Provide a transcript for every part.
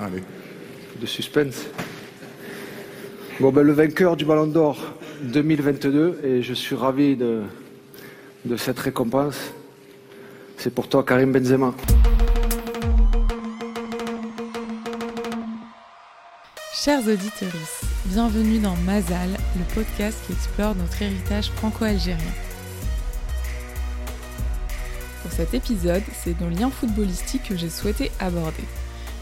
Allez. De suspense. Bon, ben, le vainqueur du Ballon d'Or 2022, et je suis ravi de, de cette récompense, c'est pour toi, Karim Benzema. Chers auditeurs, bienvenue dans Mazal, le podcast qui explore notre héritage franco-algérien. Pour cet épisode, c'est nos liens footballistiques que j'ai souhaité aborder.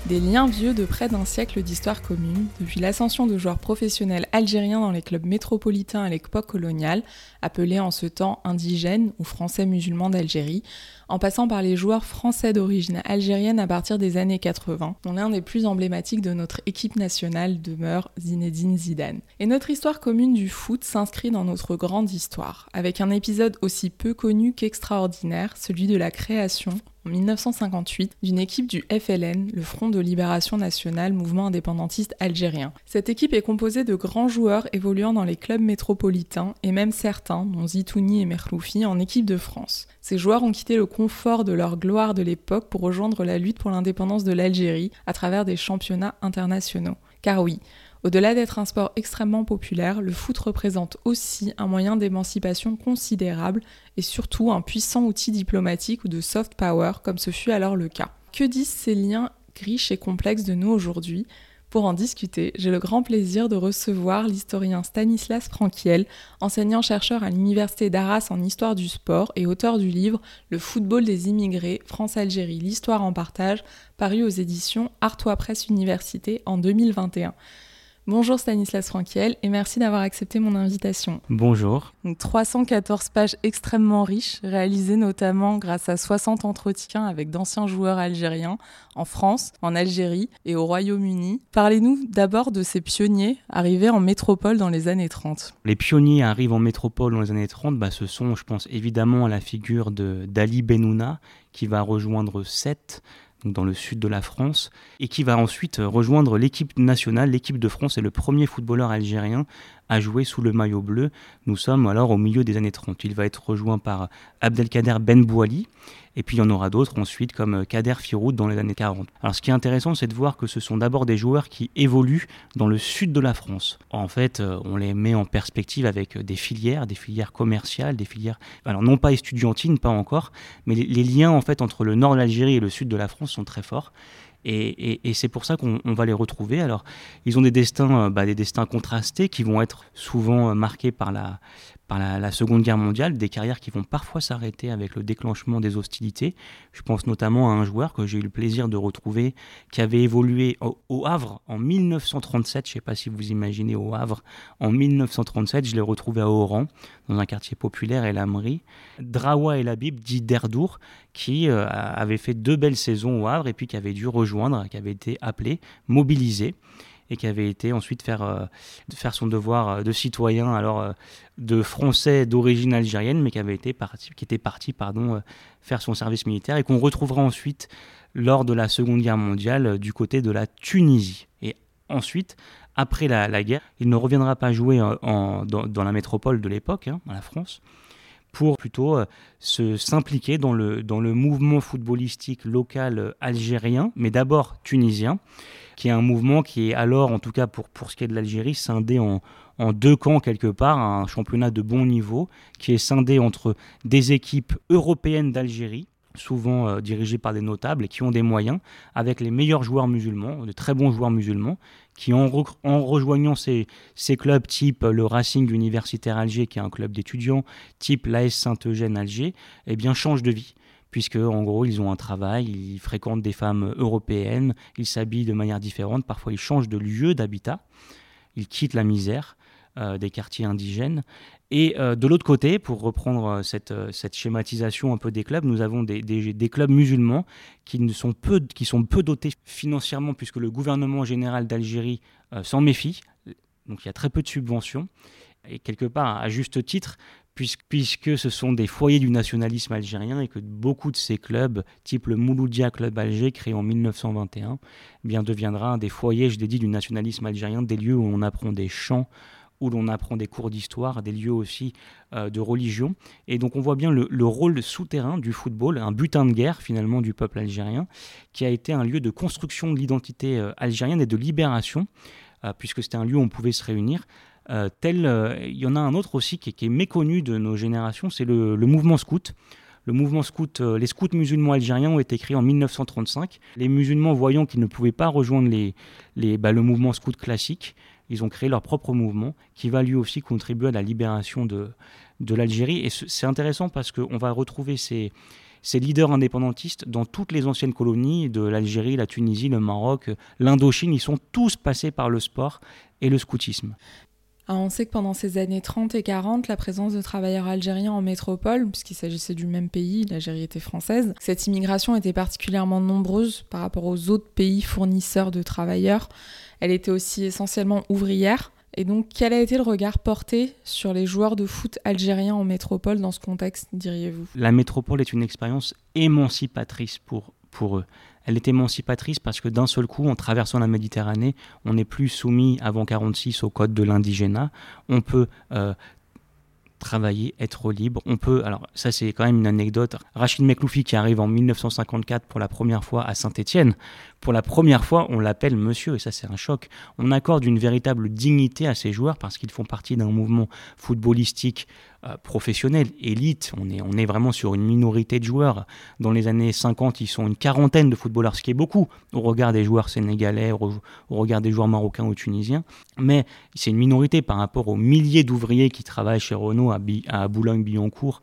Des liens vieux de près d'un siècle d'histoire commune, depuis l'ascension de joueurs professionnels algériens dans les clubs métropolitains à l'époque coloniale, appelés en ce temps indigènes ou français musulmans d'Algérie, en passant par les joueurs français d'origine algérienne à partir des années 80, dont l'un des plus emblématiques de notre équipe nationale demeure Zinedine Zidane. Et notre histoire commune du foot s'inscrit dans notre grande histoire, avec un épisode aussi peu connu qu'extraordinaire, celui de la création, en 1958 d'une équipe du FLN, le Front de Libération Nationale, mouvement indépendantiste algérien. Cette équipe est composée de grands joueurs évoluant dans les clubs métropolitains et même certains, dont Zitouni et Merloufi, en équipe de France. Ces joueurs ont quitté le confort de leur gloire de l'époque pour rejoindre la lutte pour l'indépendance de l'Algérie à travers des championnats internationaux. Car oui, au-delà d'être un sport extrêmement populaire, le foot représente aussi un moyen d'émancipation considérable et surtout un puissant outil diplomatique ou de soft power comme ce fut alors le cas. Que disent ces liens riches et complexes de nous aujourd'hui? Pour en discuter, j'ai le grand plaisir de recevoir l'historien Stanislas Franquiel, enseignant-chercheur à l'Université d'Arras en histoire du sport et auteur du livre Le football des immigrés, France-Algérie, l'histoire en partage, paru aux éditions Artois Presse Université en 2021. Bonjour Stanislas Franquiel et merci d'avoir accepté mon invitation. Bonjour. 314 pages extrêmement riches, réalisées notamment grâce à 60 entretiens avec d'anciens joueurs algériens en France, en Algérie et au Royaume-Uni. Parlez-nous d'abord de ces pionniers arrivés en métropole dans les années 30. Les pionniers arrivent en métropole dans les années 30, bah, ce sont, je pense évidemment à la figure d'Ali Benouna qui va rejoindre Sète dans le sud de la France, et qui va ensuite rejoindre l'équipe nationale. L'équipe de France est le premier footballeur algérien à jouer sous le maillot bleu. Nous sommes alors au milieu des années 30. Il va être rejoint par Abdelkader Ben Bouali, et puis il y en aura d'autres ensuite comme Kader Firoud dans les années 40. Alors ce qui est intéressant, c'est de voir que ce sont d'abord des joueurs qui évoluent dans le sud de la France. En fait, euh, on les met en perspective avec des filières, des filières commerciales, des filières, alors non pas estudiantines, pas encore, mais les, les liens en fait entre le nord de l'Algérie et le sud de la France sont très forts. Et, c'est pour ça qu'on va les retrouver. Alors, ils ont des destins, euh, bah, des destins contrastés qui vont être souvent euh, marqués par la, la, Seconde Guerre mondiale, des carrières qui vont parfois s'arrêter avec le déclenchement des hostilités. Je pense notamment à un joueur que j'ai eu le plaisir de retrouver, qui avait évolué au, Havre en 1937. Je ne sais pas si vous imaginez au Havre. En 1937, je l'ai retrouvé à Oran, dans un quartier populaire, El Amri. Drawa El Habib, dit Derdour, qui euh, avait fait deux belles saisons au Havre et puis qui avait dû rejoindre, qui avait été appelé, mobilisé et qui avait été ensuite faire, euh, faire son devoir euh, de citoyen, alors de français d'origine algérienne, mais qui avait été parti, qui était parti pardon, faire son service militaire et qu'on retrouvera ensuite lors de la Seconde Guerre mondiale du côté de la Tunisie. Et ensuite, après la, guerre, il ne reviendra pas jouer dans, la métropole de l'époque, hein, la France, pour plutôt euh, s'impliquer dans le, dans le mouvement footballistique local euh, algérien, mais d'abord tunisien, qui est un mouvement qui est alors, en tout cas pour, pour ce qui est de l'Algérie, scindé en, en deux camps quelque part, un championnat de bon niveau, qui est scindé entre des équipes européennes d'Algérie, souvent euh, dirigées par des notables et qui ont des moyens, avec les meilleurs joueurs musulmans, de très bons joueurs musulmans, qui en, rejoignant ces, clubs type le Racing Universitaire Alger, qui est un club d'étudiants, type l'AS Saint-Eugène Alger, eh bien changent de vie puisque en gros ils ont un travail, ils fréquentent des femmes européennes, ils s'habillent de manière différente, parfois ils changent de lieu d'habitat, ils quittent la misère euh, des quartiers indigènes. Et euh, de l'autre côté, pour reprendre euh, cette, schématisation un peu des clubs, nous avons des, des, clubs musulmans qui, ne sont peu, qui sont peu dotés financièrement, puisque le gouvernement général d'Algérie s'en méfie. Donc il y a très peu de subventions. Et quelque part, à juste titre, puisque, ce sont des foyers du nationalisme algérien et que beaucoup de ces clubs, type le Mouloudia Club Alger, créé en 1921, eh bien deviendra un des foyers, je l'ai dit, du nationalisme algérien, des lieux où on apprend des chants, où l'on apprend des cours d'histoire, des lieux aussi euh, de religion. Et donc on voit bien le, le rôle souterrain du football, un butin de guerre finalement du peuple algérien, qui a été un lieu de construction de l'identité euh, algérienne et de libération, euh, puisque c'était un lieu où on pouvait se réunir. Tel, il y en a un autre aussi qui, est méconnu de nos générations, c'est le, mouvement scout. Le mouvement scout, les scouts musulmans algériens ont été créés en 1935. Les musulmans, voyant qu'ils ne pouvaient pas rejoindre bah, le mouvement scout classique, ils ont créé leur propre mouvement qui va lui aussi contribuer à la libération de, l'Algérie. Et c'est intéressant parce qu'on va retrouver ces leaders indépendantistes dans toutes les anciennes colonies de l'Algérie, la Tunisie, le Maroc, l'Indochine. Ils sont tous passés par le sport et le scoutisme. Ah, on sait que pendant ces années 30 et 40, la présence de travailleurs algériens en métropole, puisqu'il s'agissait du même pays, l'Algérie était française, cette immigration était particulièrement nombreuse par rapport aux autres pays fournisseurs de travailleurs. Elle était aussi essentiellement ouvrière. Et donc, quel a été le regard porté sur les joueurs de foot algériens en métropole dans ce contexte, diriez-vous? La métropole est une expérience émancipatrice pour, pour eux. Elle est émancipatrice parce que d'un seul coup, en traversant la Méditerranée, on n'est plus soumis avant 46 au code de l'indigénat. On peut euh, travailler, être libre. On peut, alors ça c'est quand même une anecdote. Rachid Mekloufi qui arrive en 1954 pour la première fois à Saint-Étienne, pour la première fois on l'appelle monsieur et ça c'est un choc. On accorde une véritable dignité à ces joueurs parce qu'ils font partie d'un mouvement footballistique euh, professionnel, élite. On est, vraiment sur une minorité de joueurs. Dans les années 50, ils sont une quarantaine de footballeurs, ce qui est beaucoup au regard des joueurs sénégalais, au, regard des joueurs marocains ou tunisiens. Mais c'est une minorité par rapport aux milliers d'ouvriers qui travaillent chez Renault à, à Boulogne-Billancourt.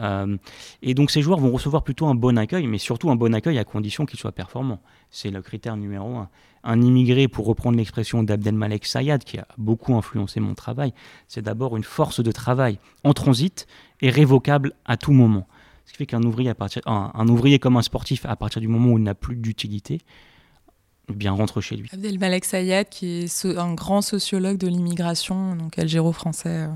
Euh, et donc ces joueurs vont recevoir plutôt un bon accueil, mais surtout un bon accueil à condition qu'ils soient performants. C'est le critère numéro un un immigré, pour reprendre l'expression d'Abdelmalek Sayad, qui a beaucoup influencé mon travail, c'est d'abord une force de travail en transit et révocable à tout moment. Ce qui fait qu'un ouvrier, un, ouvrier comme un sportif, à partir du moment où il n'a plus d'utilité, eh bien rentre chez lui. Abdelmalek Sayad, qui est un grand sociologue de l'immigration, donc algéro-français euh,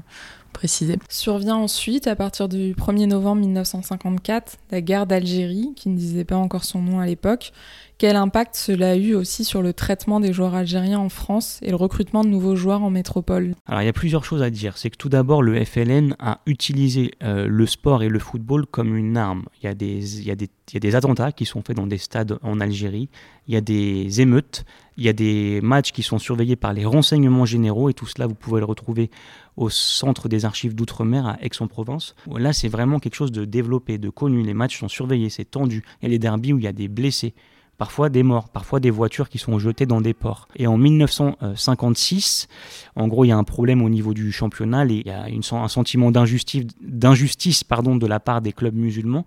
précisé. Survient ensuite, à partir du 1er novembre 1954, la guerre d'Algérie, qui ne disait pas encore son nom à l'époque, quel impact cela a eu aussi sur le traitement des joueurs algériens en France et le recrutement de nouveaux joueurs en métropole? Alors il y a plusieurs choses à dire. C'est que tout d'abord, le FLN a utilisé euh, le sport et le football comme une arme. Il y, a des, attentats qui sont faits dans des stades en Algérie, il y a des émeutes, il y a des matchs qui sont surveillés par les renseignements généraux et tout cela, vous pouvez le retrouver au centre des archives d'outre-mer à Aix-en-Provence. Là, c'est vraiment quelque chose de développé, de connu. Les matchs sont surveillés, c'est tendu. Il y a les derbies où il y a des blessés parfois des morts, parfois des voitures qui sont jetées dans des ports. Et en 1956, en gros, il y a un problème au niveau du championnat, et il y a un sentiment d'injustice, de la part des clubs musulmans.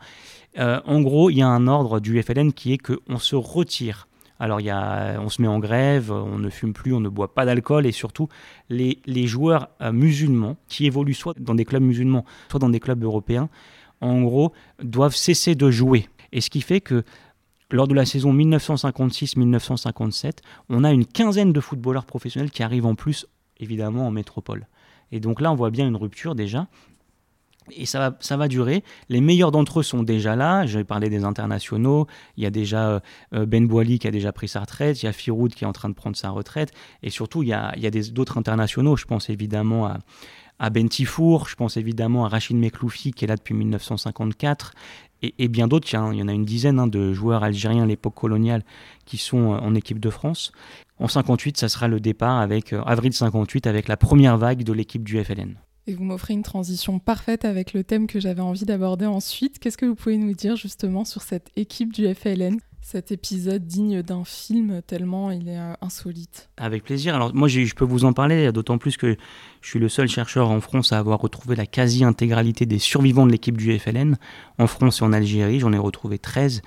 Euh, en gros, il y a un ordre du FLN qui est qu'on se retire. Alors, y a, on se met en grève, on ne fume plus, on ne boit pas d'alcool, et surtout, les, les joueurs euh, musulmans qui évoluent soit dans des clubs musulmans, soit dans des clubs européens, en gros, doivent cesser de jouer. Et ce qui fait que lors de la saison 1956-1957, on a une quinzaine de footballeurs professionnels qui arrivent en plus, évidemment, en métropole. Et donc là, on voit bien une rupture déjà. Et ça va, ça va durer. Les meilleurs d'entre eux sont déjà là. J'ai parlé des internationaux. Il y a déjà euh, Ben Boili qui a déjà pris sa retraite. Il y a Firoud qui est en train de prendre sa retraite. Et surtout, il y a, il y a d'autres internationaux. Je pense évidemment à, Ben Tifour. Je pense évidemment à Rachid Mekloufi qui est là depuis 1954 et, bien d'autres. Il y en a une dizaine hein, de joueurs algériens à l'époque coloniale qui sont euh, en équipe de France. En 58, ça sera le départ avec euh, avril 58 avec la première vague de l'équipe du FLN. Et vous m'offrez une transition parfaite avec le thème que j'avais envie d'aborder ensuite. Qu'est-ce que vous pouvez nous dire justement sur cette équipe du FLN cet épisode digne d'un film tellement il est euh, insolite. Avec plaisir. Alors moi je peux vous en parler, d'autant plus que je suis le seul chercheur en France à avoir retrouvé la quasi-intégralité des survivants de l'équipe du FLN. En France et en Algérie, j'en ai retrouvé 13.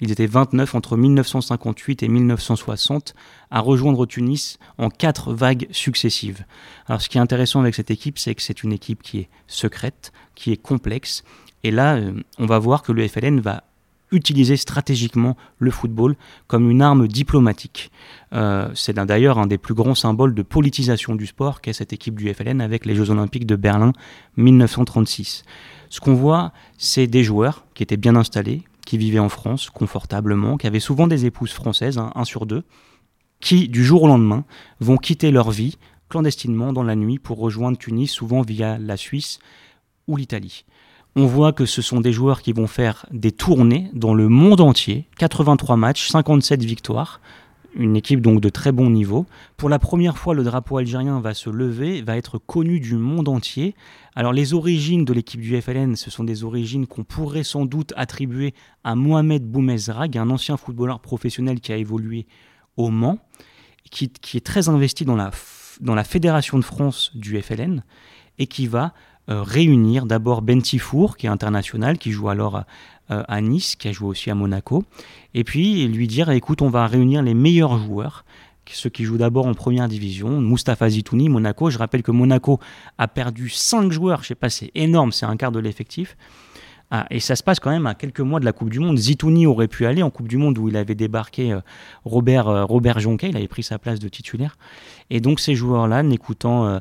Ils étaient 29 entre 1958 et 1960 à rejoindre Tunis en quatre vagues successives. Alors ce qui est intéressant avec cette équipe, c'est que c'est une équipe qui est secrète, qui est complexe. Et là, euh, on va voir que le FLN va utiliser stratégiquement le football comme une arme diplomatique. Euh, c'est d'ailleurs un des plus grands symboles de politisation du sport qu'est cette équipe du FLN avec les Jeux Olympiques de Berlin 1936. Ce qu'on voit, c'est des joueurs qui étaient bien installés, qui vivaient en France confortablement, qui avaient souvent des épouses françaises, un sur deux, qui du jour au lendemain vont quitter leur vie clandestinement dans la nuit pour rejoindre Tunis, souvent via la Suisse ou l'Italie. On voit que ce sont des joueurs qui vont faire des tournées dans le monde entier, 83 matchs, 57 victoires, une équipe donc de très bon niveau. Pour la première fois, le drapeau algérien va se lever, va être connu du monde entier. Alors les origines de l'équipe du FLN, ce sont des origines qu'on pourrait sans doute attribuer à Mohamed Boumezrag, un ancien footballeur professionnel qui a évolué au Mans, qui, est très investi dans la, fédération de France du FLN et qui va réunir d'abord Ben Tifour, qui est international, qui joue alors euh, à Nice, qui a joué aussi à Monaco, et puis lui dire écoute, on va réunir les meilleurs joueurs ceux qui jouent d'abord en première division, Mustapha Zitouni, Monaco. Je rappelle que Monaco a perdu 5 joueurs, je sais pas, c'est énorme, c'est un quart de l'effectif. Ah, et ça se passe quand même à quelques mois de la Coupe du Monde. Zitouni aurait pu aller en Coupe du Monde où il avait débarqué euh, Robert, euh, Robert Jonquet, il avait pris sa place de titulaire. Et donc ces joueurs-là, n'écoutant, euh,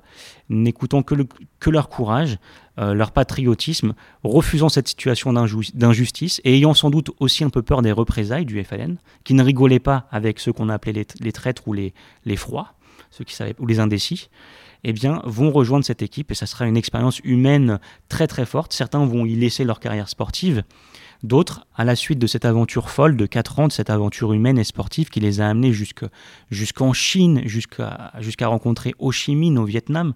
que, leur courage, leur patriotisme, refusant cette situation d'injustice et ayant sans doute aussi un peu peur des représailles du FLN, qui ne rigolaient pas avec ceux qu'on appelait les, les, traîtres ou les, les froids, ceux qui savaient, ou les indécis eh bien, vont rejoindre cette équipe et ça sera une expérience humaine très très forte. Certains vont y laisser leur carrière sportive, d'autres, à la suite de cette aventure folle de 4 ans, de cette aventure humaine et sportive qui les a amenés jusqu'en Chine, jusqu'à rencontrer Ho Chi Minh au Vietnam,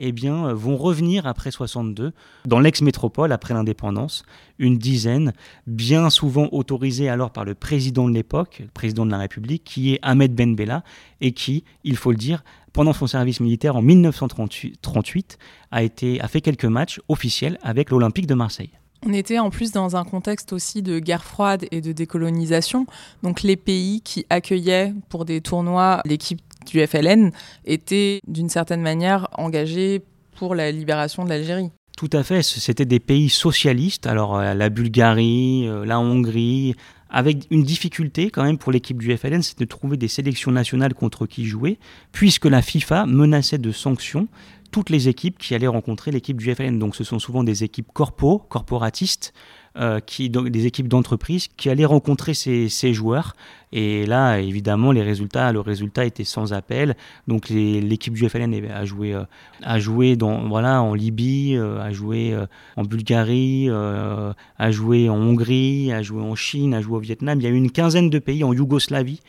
eh bien, vont revenir après 62 dans l'ex-métropole après l'indépendance, une dizaine, bien souvent autorisés alors par le président de l'époque, le président de la République, qui est Ahmed Ben Bella, et qui, il faut le dire, pendant son service militaire en 1938, a, été, a fait quelques matchs officiels avec l'Olympique de Marseille. On était en plus dans un contexte aussi de guerre froide et de décolonisation. Donc les pays qui accueillaient pour des tournois l'équipe du FLN étaient d'une certaine manière engagés pour la libération de l'Algérie. Tout à fait, c'était des pays socialistes, alors euh, la Bulgarie, euh, la Hongrie, avec une difficulté quand même pour l'équipe du FLN, c'est de trouver des sélections nationales contre qui jouer, puisque la FIFA menaçait de sanctions toutes les équipes qui allaient rencontrer l'équipe du FLN. Donc ce sont souvent des équipes corpo, corporatistes, euh, qui, donc, des équipes d'entreprise qui allaient rencontrer ces, joueurs. Et là, évidemment, les résultats, le résultat était sans appel. Donc l'équipe du FLN a joué, euh, a joué dans, voilà, en Libye, euh, a joué en Bulgarie, a joué en Hongrie, a joué en Chine, a joué au Vietnam. Il y a eu une quinzaine de pays en Yougoslavie.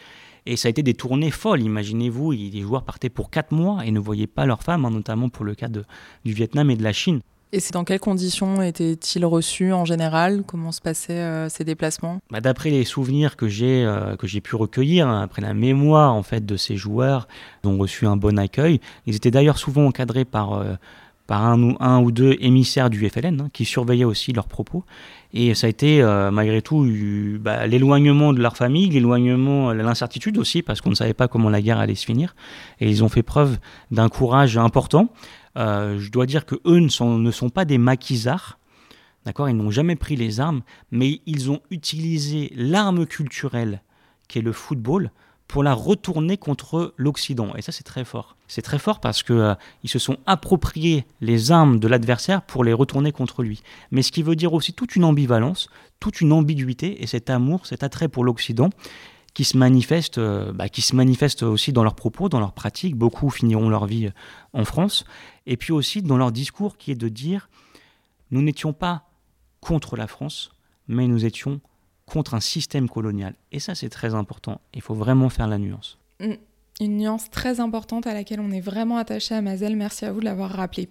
Et ça a été des tournées folles, imaginez-vous, les joueurs partaient pour 4 mois et ne voyaient pas leurs femmes, hein, notamment pour le cas de, du Vietnam et de la Chine. Et c'est dans quelles conditions étaient-ils reçus en général? Comment se passaient euh, ces déplacements? Bah, D'après les souvenirs que j'ai euh, que j'ai pu recueillir, hein, après la mémoire en fait de ces joueurs, ils ont reçu un bon accueil. Ils étaient d'ailleurs souvent encadrés par euh, par un ou, un ou deux émissaires du FLN hein, qui surveillaient aussi leurs propos. Et ça a été malgré tout bah, l'éloignement de leur famille, l'éloignement, l'incertitude aussi, parce qu'on ne savait pas comment la guerre allait se finir. Et ils ont fait preuve d'un courage important. Euh, je dois dire que eux ne sont, ne sont pas des maquisards. D'accord? Ils n'ont jamais pris les armes, mais ils ont utilisé l'arme culturelle qui est le football pour la retourner contre l'Occident. Et ça, c'est très fort. C'est très fort parce qu'ils euh, se sont appropriés les armes de l'adversaire pour les retourner contre lui. Mais ce qui veut dire aussi toute une ambivalence, toute une ambiguïté et cet amour, cet attrait pour l'Occident qui se manifestent, euh, bah, qui se manifestent aussi dans leurs propos, dans leurs pratiques. Beaucoup finiront leur vie euh, en France. Et puis aussi dans leur discours qui est de dire nous n'étions pas contre la France, mais nous étions contre un système colonial. Et ça, c'est très important. Il faut vraiment faire la nuance. Mm. Une nuance très importante à laquelle on est vraiment attaché à Mazel. Merci à vous de l'avoir rappelé.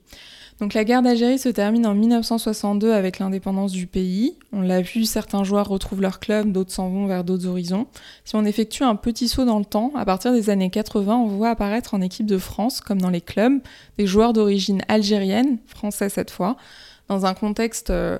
Donc la guerre d'Algérie se termine en 1962 avec l'indépendance du pays. On l'a vu, certains joueurs retrouvent leur club, d'autres s'en vont vers d'autres horizons. Si on effectue un petit saut dans le temps, à partir des années 80, on voit apparaître en équipe de France, comme dans les clubs, des joueurs d'origine algérienne, français cette fois, dans un contexte... Euh,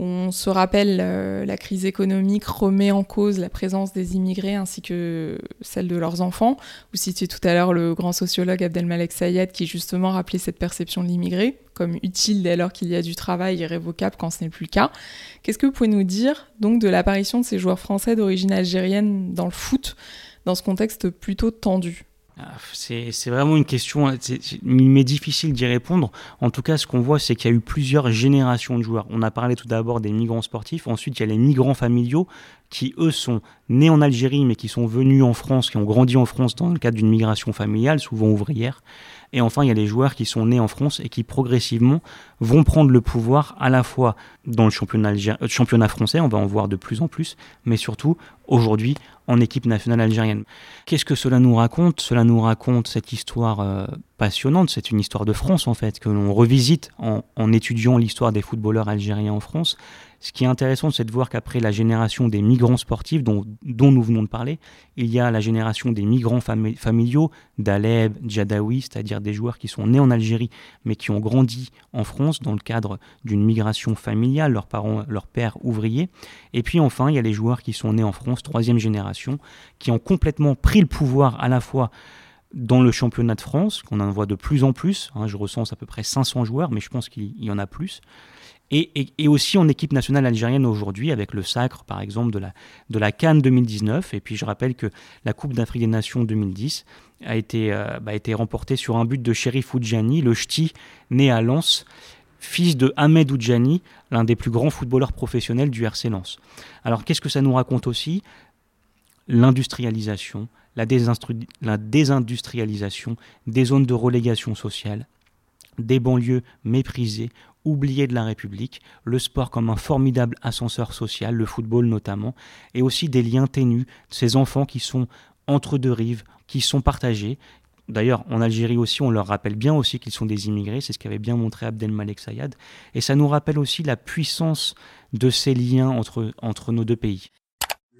on se rappelle euh, la crise économique remet en cause la présence des immigrés ainsi que celle de leurs enfants. Vous citiez tout à l'heure le grand sociologue Abdelmalek Sayed qui justement rappelait cette perception de l'immigré comme utile dès lors qu'il y a du travail irrévocable quand ce n'est plus le cas. Qu'est-ce que vous pouvez nous dire donc de l'apparition de ces joueurs français d'origine algérienne dans le foot dans ce contexte plutôt tendu? C'est vraiment une question, il m'est difficile d'y répondre. En tout cas, ce qu'on voit, c'est qu'il y a eu plusieurs générations de joueurs. On a parlé tout d'abord des migrants sportifs, ensuite il y a les migrants familiaux qui eux sont nés en Algérie mais qui sont venus en France, qui ont grandi en France dans le cadre d'une migration familiale, souvent ouvrière. Et enfin, il y a les joueurs qui sont nés en France et qui progressivement vont prendre le pouvoir à la fois dans le championnat, euh, championnat français, on va en voir de plus en plus, mais surtout aujourd'hui en équipe nationale algérienne. Qu'est-ce que cela nous raconte? Cela nous raconte cette histoire euh, passionnante, c'est une histoire de France en fait, que l'on revisite en, étudiant l'histoire des footballeurs algériens en France. Ce qui est intéressant, c'est de voir qu'après la génération des migrants sportifs dont, dont, nous venons de parler, il y a la génération des migrants familiaux, d'Aleb, Djadawi, c'est-à-dire des joueurs qui sont nés en Algérie mais qui ont grandi en France dans le cadre d'une migration familiale, leurs parents, leurs pères ouvriers. Et puis enfin, il y a les joueurs qui sont nés en France, troisième génération, qui ont complètement pris le pouvoir à la fois dans le championnat de France, qu'on en voit de plus en plus, hein, je recense à peu près 500 joueurs, mais je pense qu'il y en a plus, et, aussi en équipe nationale algérienne aujourd'hui, avec le sacre, par exemple, de la, de la Cannes 2019. Et puis je rappelle que la Coupe d'Afrique des Nations 2010 a été, euh, bah, été remportée sur un but de Sherif Oudjani, le ch'ti né à Lens, fils de Ahmed Oudjani, l'un des plus grands footballeurs professionnels du RC Lens. Alors qu'est-ce que ça nous raconte aussi? L'industrialisation, la, désindustrialisation des zones de relégation sociale, des banlieues méprisées, oubliées de la République, le sport comme un formidable ascenseur social, le football notamment, et aussi des liens ténus, ces enfants qui sont entre deux rives, qui sont partagés. D'ailleurs, en Algérie aussi, on leur rappelle bien aussi qu'ils sont des immigrés, c'est ce qu'avait bien montré Abdelmalek Sayad, et ça nous rappelle aussi la puissance de ces liens entre, entre nos deux pays.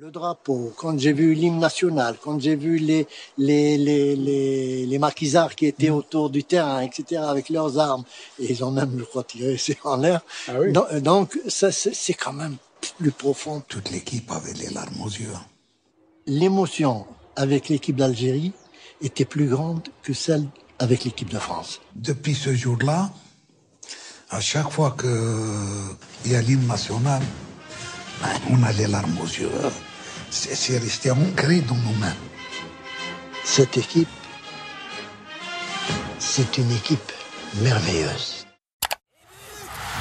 Le drapeau, quand j'ai vu l'hymne national, quand j'ai vu les, les, les, les, les maquisards qui étaient autour du terrain, etc., avec leurs armes, et ils ont même, je crois, tiré en l'air. Ah oui. donc, ça, c'est quand même plus profond. Toute l'équipe avait les larmes aux yeux. L'émotion avec l'équipe d'Algérie était plus grande que celle avec l'équipe de France. Depuis ce jour-là, à chaque fois qu'il y a l'hymne national, ben, on a les larmes aux yeux c'est resté ancré dans nos mains. Cette équipe, c'est une équipe merveilleuse.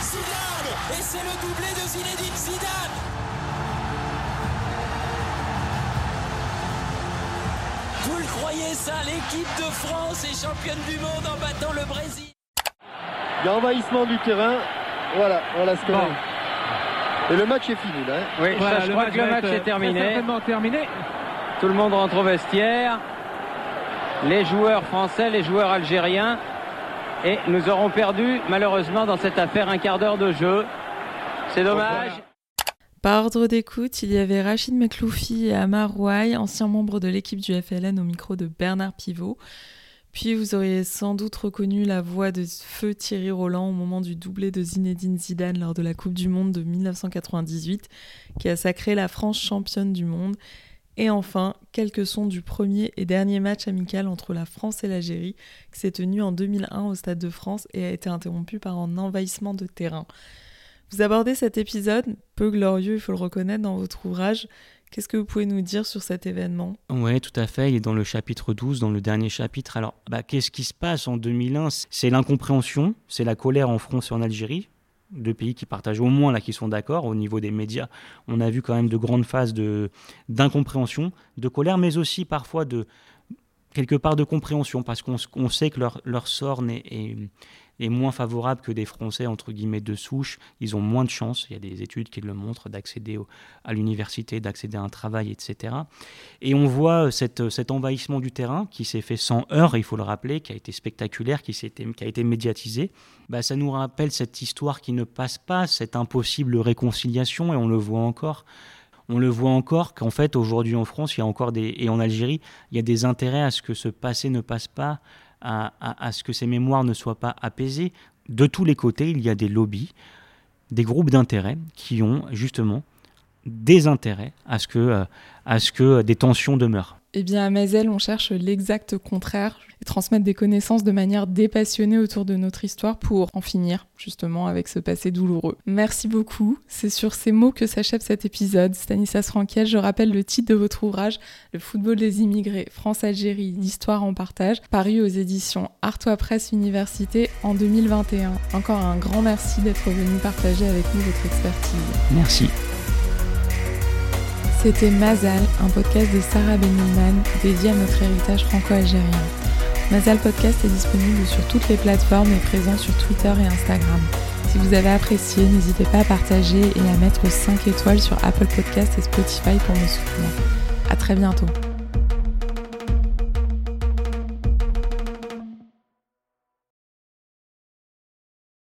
Zidane Et c'est le doublé de Zinedine Zidane Vous le croyez ça L'équipe de France est championne du monde en battant le Brésil. Il y a envahissement du terrain. Voilà, voilà ce que et le match est fini là. Hein. oui, je crois que le match est terminé. terminé. Tout le monde rentre au vestiaire. Les joueurs français, les joueurs algériens. Et nous aurons perdu malheureusement dans cette affaire un quart d'heure de jeu. C'est dommage. Par ordre d'écoute, il y avait Rachid Mekloufi et Amar Rouaille, anciens membres de l'équipe du FLN au micro de Bernard Pivot. Puis vous auriez sans doute reconnu la voix de feu Thierry Roland au moment du doublé de Zinedine Zidane lors de la Coupe du Monde de 1998, qui a sacré la France championne du monde. Et enfin, quelques sons du premier et dernier match amical entre la France et l'Algérie, qui s'est tenu en 2001 au Stade de France et a été interrompu par un envahissement de terrain. Vous abordez cet épisode, peu glorieux, il faut le reconnaître, dans votre ouvrage, Qu'est-ce que vous pouvez nous dire sur cet événement? Oui, tout à fait. Il est dans le chapitre 12, dans le dernier chapitre. Alors, bah, qu'est-ce qui se passe en 2001 C'est l'incompréhension, c'est la colère en France et en Algérie, deux pays qui partagent au moins, là, qui sont d'accord. Au niveau des médias, on a vu quand même de grandes phases d'incompréhension, de, colère, mais aussi parfois de quelque part de compréhension, parce qu'on sait que leur, leur sort est, est moins favorable que des Français, entre guillemets, de souche. Ils ont moins de chances, il y a des études qui le montrent, d'accéder à l'université, d'accéder à un travail, etc. Et on voit cette, cet envahissement du terrain qui s'est fait sans heurts, il faut le rappeler, qui a été spectaculaire, qui, qui a été médiatisé. Bah, ça nous rappelle cette histoire qui ne passe pas, cette impossible réconciliation, et on le voit encore on le voit encore qu'en fait aujourd'hui en France il y a encore des et en Algérie il y a des intérêts à ce que ce passé ne passe pas à, ce que ces mémoires ne soient pas apaisées. De tous les côtés, il y a des lobbies, des groupes d'intérêts qui ont justement des intérêts à ce que, euh, à ce que des tensions demeurent. Eh bien, à Mazel, on cherche l'exact contraire et transmettre des connaissances de manière dépassionnée autour de notre histoire pour en finir justement avec ce passé douloureux. Merci beaucoup. C'est sur ces mots que s'achève cet épisode. Stanislas Franquet, je rappelle le titre de votre ouvrage, Le football des immigrés, France-Algérie, l'histoire en partage, paru aux éditions Artois Presse Université en 2021. Encore un grand merci d'être venu partager avec nous votre expertise. Merci. C'était Mazal, un podcast de Sarah Benilman dédié à notre héritage franco-algérien. Mazal Podcast est disponible sur toutes les plateformes et présent sur Twitter et Instagram. Si vous avez apprécié, n'hésitez pas à partager et à mettre 5 étoiles sur Apple Podcast et Spotify pour me soutenir. À très bientôt.